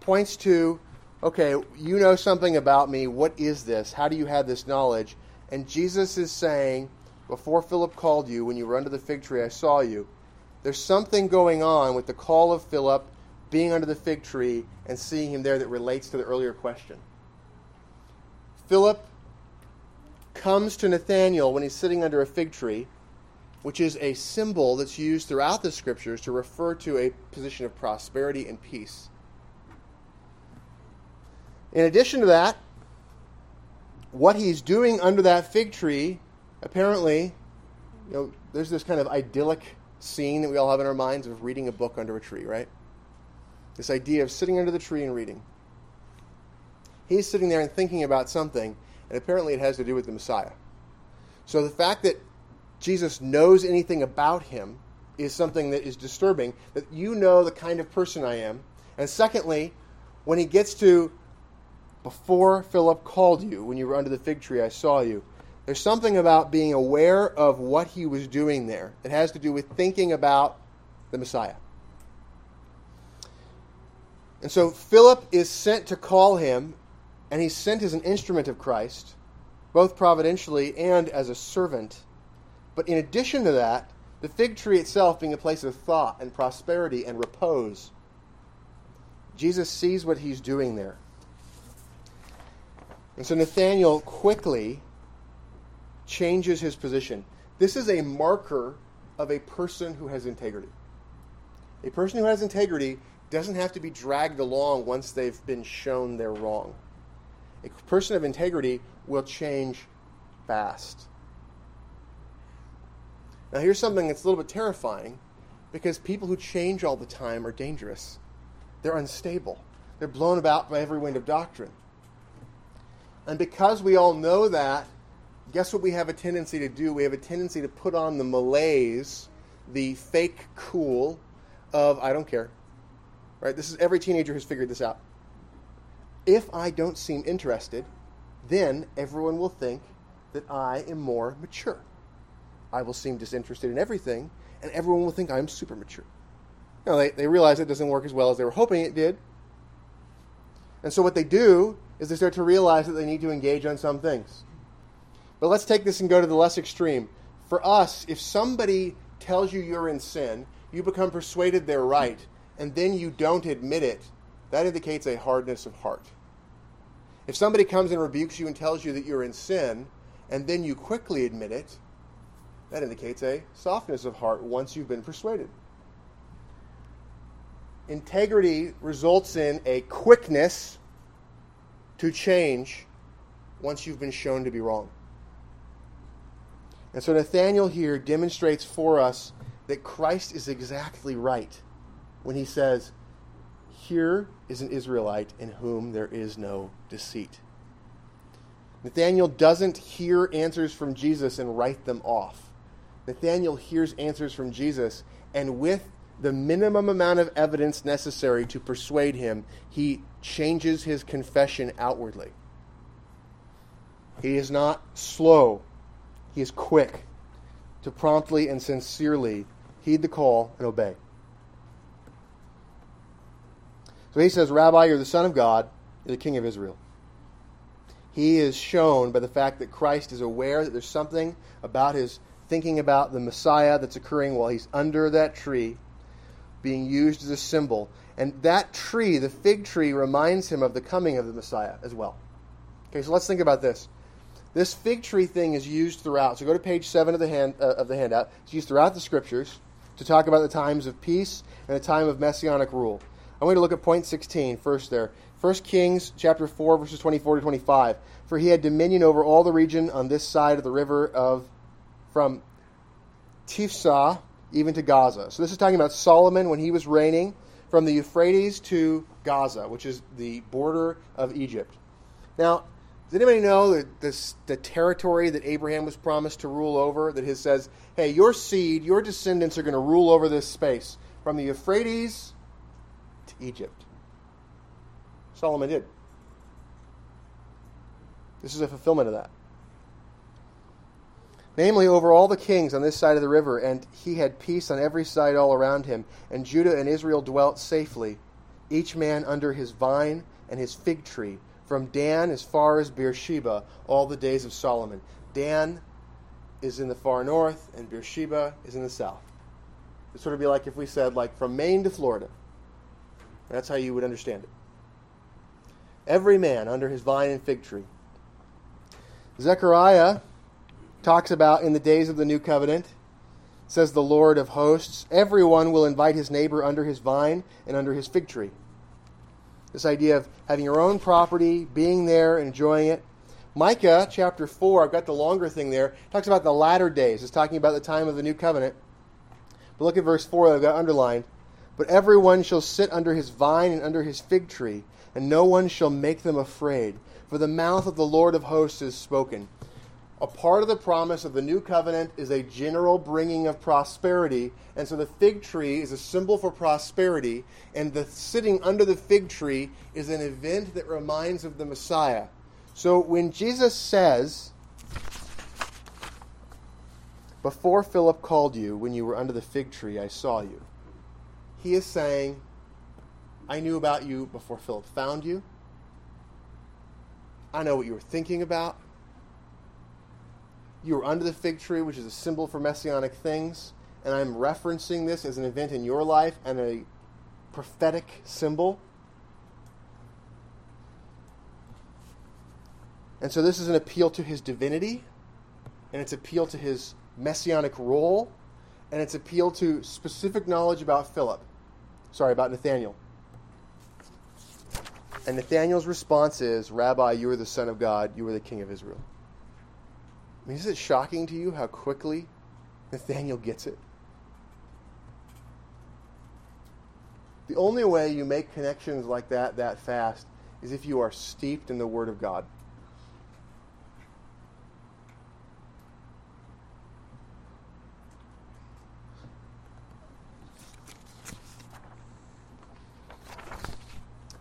points to okay, you know something about me. What is this? How do you have this knowledge? And Jesus is saying, before Philip called you, when you were under the fig tree, I saw you. There's something going on with the call of Philip being under the fig tree and seeing him there that relates to the earlier question. Philip comes to Nathanael when he's sitting under a fig tree, which is a symbol that's used throughout the scriptures to refer to a position of prosperity and peace. In addition to that, what he's doing under that fig tree, apparently, you know, there's this kind of idyllic scene that we all have in our minds of reading a book under a tree, right? This idea of sitting under the tree and reading. He's sitting there and thinking about something, and apparently it has to do with the Messiah. So the fact that Jesus knows anything about him is something that is disturbing, that you know the kind of person I am. And secondly, when he gets to before Philip called you, when you were under the fig tree, I saw you. There's something about being aware of what he was doing there that has to do with thinking about the Messiah. And so Philip is sent to call him, and he's sent as an instrument of Christ, both providentially and as a servant. But in addition to that, the fig tree itself being a place of thought and prosperity and repose, Jesus sees what he's doing there. And so Nathanael quickly changes his position. This is a marker of a person who has integrity. A person who has integrity doesn't have to be dragged along once they've been shown they're wrong. A person of integrity will change fast. Now, here's something that's a little bit terrifying because people who change all the time are dangerous. They're unstable, they're blown about by every wind of doctrine. And because we all know that, guess what we have a tendency to do? We have a tendency to put on the malaise, the fake cool of, I don't care. Right? This is every teenager who's figured this out. If I don't seem interested, then everyone will think that I am more mature. I will seem disinterested in everything, and everyone will think I'm super mature. Know, they, they realize it doesn't work as well as they were hoping it did. And so what they do is they start to realize that they need to engage on some things. But let's take this and go to the less extreme. For us, if somebody tells you you're in sin, you become persuaded they're right, and then you don't admit it, that indicates a hardness of heart. If somebody comes and rebukes you and tells you that you're in sin, and then you quickly admit it, that indicates a softness of heart once you've been persuaded. Integrity results in a quickness to change once you've been shown to be wrong. And so Nathanael here demonstrates for us that Christ is exactly right when he says, Here is an Israelite in whom there is no deceit. Nathanael doesn't hear answers from Jesus and write them off. Nathanael hears answers from Jesus, and with the minimum amount of evidence necessary to persuade him, he changes his confession outwardly. He is not slow he is quick to promptly and sincerely heed the call and obey. So he says, Rabbi, you're the Son of God, you're the King of Israel. He is shown by the fact that Christ is aware that there's something about his thinking about the Messiah that's occurring while he's under that tree, being used as a symbol. And that tree, the fig tree, reminds him of the coming of the Messiah as well. Okay, so let's think about this. This fig tree thing is used throughout. So go to page seven of the hand uh, of the handout. It's used throughout the scriptures to talk about the times of peace and the time of messianic rule. I want you to look at point 16 first there. 1 Kings chapter 4 verses 24 to 25. For he had dominion over all the region on this side of the river of from Tiphsah even to Gaza. So this is talking about Solomon when he was reigning from the Euphrates to Gaza, which is the border of Egypt. Now, does anybody know that this, the territory that Abraham was promised to rule over? That his says, hey, your seed, your descendants are going to rule over this space from the Euphrates to Egypt. Solomon did. This is a fulfillment of that. Namely, over all the kings on this side of the river, and he had peace on every side all around him. And Judah and Israel dwelt safely, each man under his vine and his fig tree from Dan as far as Beersheba all the days of Solomon. Dan is in the far north, and Beersheba is in the south. It sort of be like if we said, like, from Maine to Florida. That's how you would understand it. Every man under his vine and fig tree. Zechariah talks about in the days of the new covenant, says the Lord of hosts, everyone will invite his neighbor under his vine and under his fig tree. This idea of having your own property, being there, enjoying it. Micah chapter 4, I've got the longer thing there, talks about the latter days. It's talking about the time of the new covenant. But look at verse 4 I've got underlined. But everyone shall sit under his vine and under his fig tree, and no one shall make them afraid. For the mouth of the Lord of hosts is spoken a part of the promise of the new covenant is a general bringing of prosperity. And so the fig tree is a symbol for prosperity. And the sitting under the fig tree is an event that reminds of the Messiah. So when Jesus says, Before Philip called you, when you were under the fig tree, I saw you, he is saying, I knew about you before Philip found you. I know what you were thinking about. You are under the fig tree, which is a symbol for messianic things, and I'm referencing this as an event in your life and a prophetic symbol. And so this is an appeal to his divinity, and it's appeal to his messianic role, and it's appeal to specific knowledge about Philip. Sorry, about Nathanael. And Nathanael's response is, Rabbi, you are the Son of God, you are the King of Israel. I mean, is it shocking to you how quickly Nathanael gets it? The only way you make connections like that that fast is if you are steeped in the Word of God.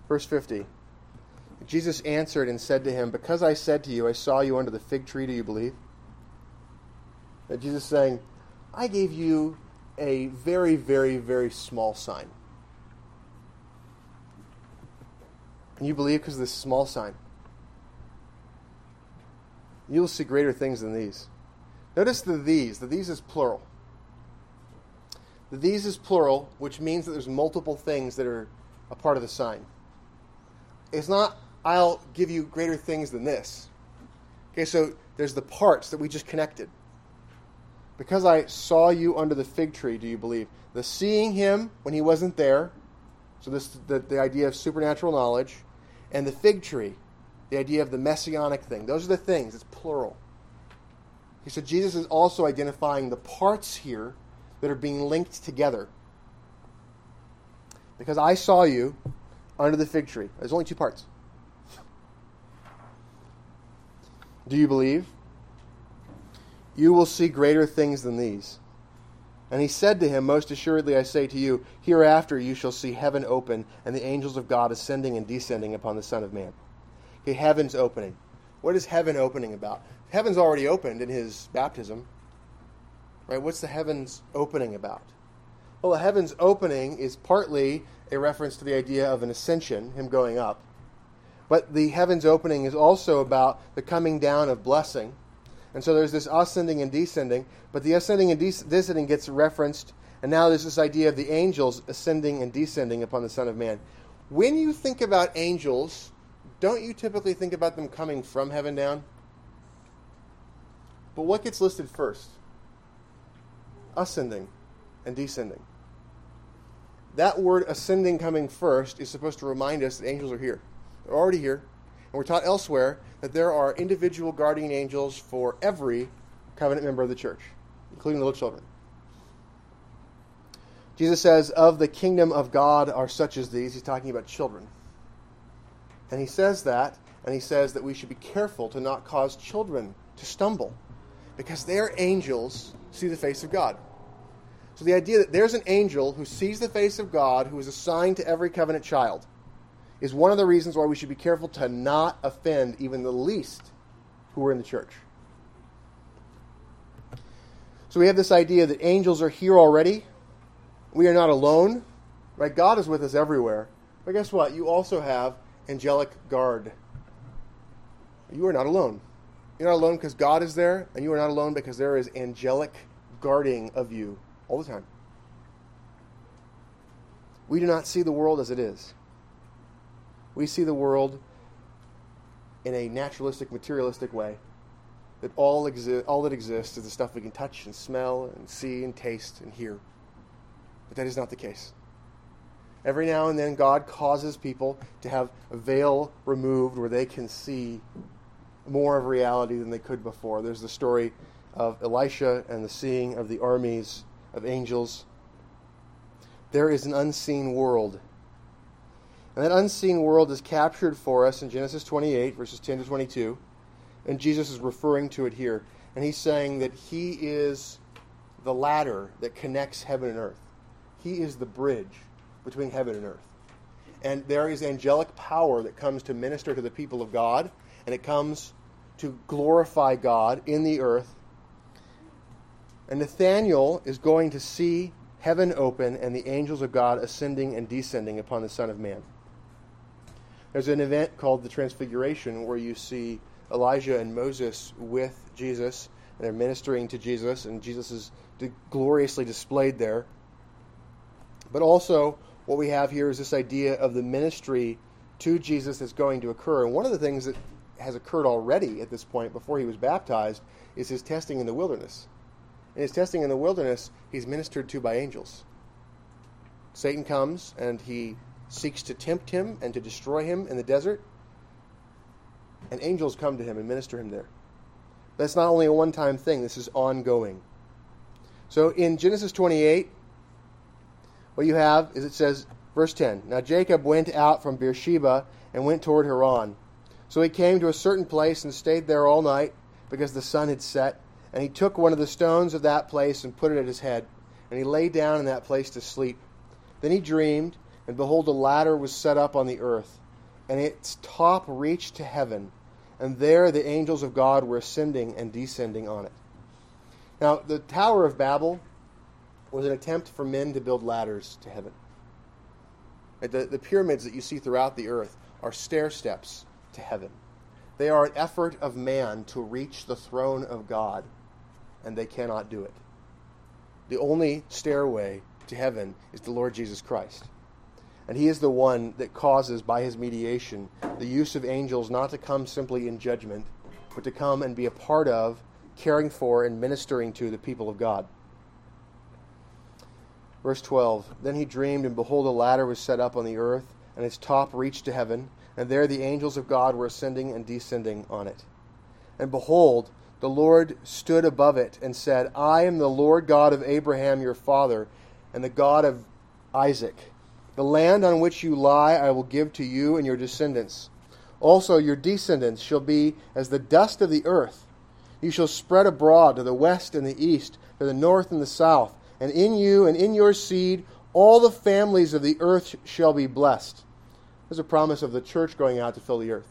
Verse 50. Jesus answered and said to him, Because I said to you, I saw you under the fig tree, do you believe? That Jesus is saying, I gave you a very, very, very small sign. And you believe because of this small sign. You will see greater things than these. Notice the these. The these is plural. The these is plural, which means that there's multiple things that are a part of the sign. It's not, I'll give you greater things than this. Okay, so there's the parts that we just connected. Because I saw you under the fig tree, do you believe? The seeing him when he wasn't there, so this the, the idea of supernatural knowledge, and the fig tree, the idea of the messianic thing. Those are the things. It's plural. He said Jesus is also identifying the parts here that are being linked together. Because I saw you under the fig tree. There's only two parts. Do you believe? You will see greater things than these. And he said to him, Most assuredly I say to you, hereafter you shall see heaven open, and the angels of God ascending and descending upon the Son of Man. Okay, heaven's opening. What is heaven opening about? heaven's already opened in his baptism. Right? What's the heavens opening about? Well, the heavens opening is partly a reference to the idea of an ascension, him going up. But the heavens opening is also about the coming down of blessing. And so there's this ascending and descending, but the ascending and descending gets referenced, and now there's this idea of the angels ascending and descending upon the Son of Man. When you think about angels, don't you typically think about them coming from heaven down? But what gets listed first? Ascending and descending. That word ascending coming first is supposed to remind us that angels are here. They're already here. And we're taught elsewhere that there are individual guardian angels for every covenant member of the church, including little children. Jesus says, Of the kingdom of God are such as these. He's talking about children. And he says that, and he says that we should be careful to not cause children to stumble because their angels see the face of God. So the idea that there's an angel who sees the face of God, who is assigned to every covenant child, is one of the reasons why we should be careful to not offend even the least who are in the church. So we have this idea that angels are here already. We are not alone. Right? God is with us everywhere. But guess what? You also have angelic guard. You are not alone. You're not alone because God is there, and you are not alone because there is angelic guarding of you all the time. We do not see the world as it is. We see the world in a naturalistic, materialistic way. That all, exi- all that exists is the stuff we can touch and smell and see and taste and hear. But that is not the case. Every now and then, God causes people to have a veil removed where they can see more of reality than they could before. There's the story of Elisha and the seeing of the armies of angels. There is an unseen world. And that unseen world is captured for us in Genesis 28, verses 10 to 22. And Jesus is referring to it here. And he's saying that he is the ladder that connects heaven and earth, he is the bridge between heaven and earth. And there is angelic power that comes to minister to the people of God and it comes to glorify God in the earth. And Nathanael is going to see heaven open and the angels of God ascending and descending upon the Son of Man. There's an event called the Transfiguration where you see Elijah and Moses with Jesus, and they're ministering to Jesus, and Jesus is gloriously displayed there. But also, what we have here is this idea of the ministry to Jesus that's going to occur. And one of the things that has occurred already at this point before he was baptized is his testing in the wilderness. In his testing in the wilderness, he's ministered to by angels. Satan comes and he seeks to tempt him and to destroy him in the desert. And angels come to him and minister him there. That's not only a one time thing, this is ongoing. So in Genesis 28, what you have is it says, verse 10 Now Jacob went out from Beersheba and went toward Haran. So he came to a certain place and stayed there all night because the sun had set. And he took one of the stones of that place and put it at his head. And he lay down in that place to sleep. Then he dreamed, and behold, a ladder was set up on the earth, and its top reached to heaven. And there the angels of God were ascending and descending on it. Now, the Tower of Babel was an attempt for men to build ladders to heaven. The, the pyramids that you see throughout the earth are stair steps to heaven. They are an effort of man to reach the throne of God, and they cannot do it. The only stairway to heaven is the Lord Jesus Christ. And he is the one that causes, by his mediation, the use of angels not to come simply in judgment, but to come and be a part of, caring for, and ministering to the people of God. Verse 12 Then he dreamed, and behold, a ladder was set up on the earth, and its top reached to heaven and there the angels of God were ascending and descending on it. And behold, the Lord stood above it and said, I am the Lord God of Abraham your father, and the God of Isaac. The land on which you lie I will give to you and your descendants. Also, your descendants shall be as the dust of the earth. You shall spread abroad to the west and the east, to the north and the south, and in you and in your seed all the families of the earth shall be blessed. There's a promise of the church going out to fill the earth.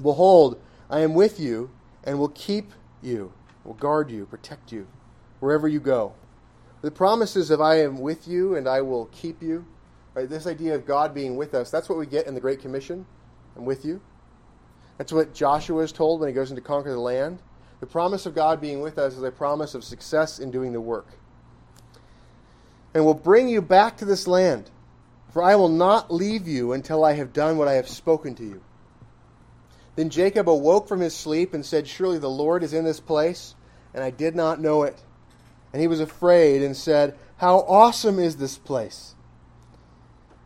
Behold, I am with you, and will keep you, will guard you, protect you wherever you go. The promises of I am with you and I will keep you, right? This idea of God being with us, that's what we get in the Great Commission. I'm with you. That's what Joshua is told when he goes into conquer the land. The promise of God being with us is a promise of success in doing the work. And will bring you back to this land, for I will not leave you until I have done what I have spoken to you. Then Jacob awoke from his sleep and said, Surely the Lord is in this place, and I did not know it. And he was afraid and said, How awesome is this place!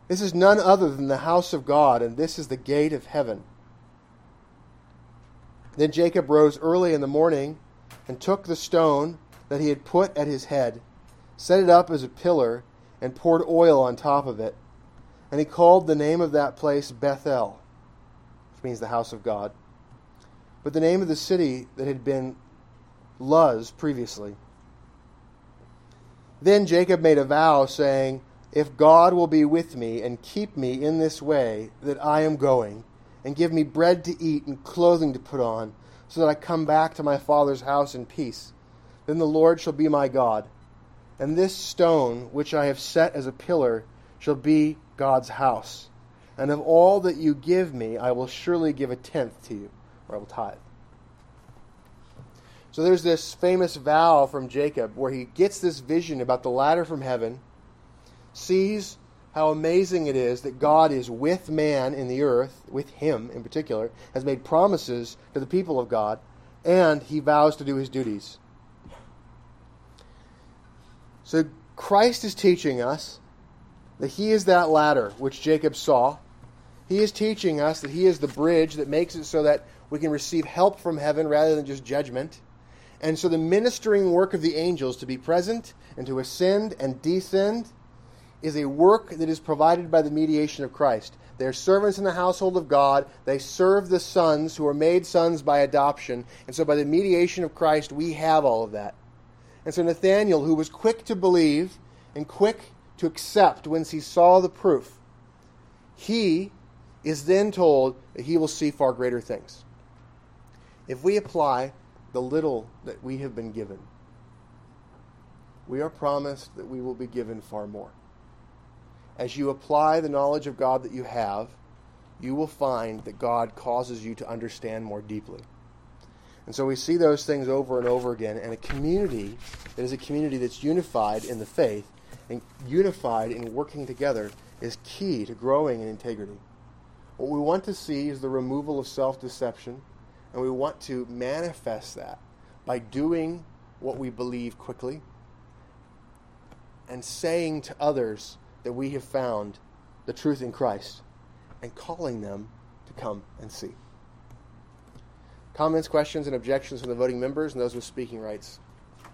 This is none other than the house of God, and this is the gate of heaven. Then Jacob rose early in the morning and took the stone that he had put at his head, set it up as a pillar, and poured oil on top of it. And he called the name of that place Bethel, which means the house of God. But the name of the city that had been Luz previously. Then Jacob made a vow, saying, If God will be with me and keep me in this way that I am going, and give me bread to eat and clothing to put on, so that I come back to my father's house in peace, then the Lord shall be my God. And this stone which I have set as a pillar shall be God's house. And of all that you give me, I will surely give a tenth to you, or I will tithe. So there's this famous vow from Jacob where he gets this vision about the ladder from heaven, sees how amazing it is that God is with man in the earth, with him in particular, has made promises to the people of God, and he vows to do his duties. So Christ is teaching us that he is that ladder which Jacob saw. He is teaching us that he is the bridge that makes it so that we can receive help from heaven rather than just judgment. And so the ministering work of the angels to be present and to ascend and descend is a work that is provided by the mediation of Christ. They're servants in the household of God. They serve the sons who are made sons by adoption. And so by the mediation of Christ, we have all of that. And so Nathanael, who was quick to believe and quick to accept once he saw the proof, he is then told that he will see far greater things. If we apply the little that we have been given, we are promised that we will be given far more. As you apply the knowledge of God that you have, you will find that God causes you to understand more deeply. And so we see those things over and over again. And a community that is a community that's unified in the faith and unified in working together is key to growing in integrity. What we want to see is the removal of self deception and we want to manifest that by doing what we believe quickly and saying to others that we have found the truth in Christ and calling them to come and see. Comments, questions, and objections from the voting members and those with speaking rights?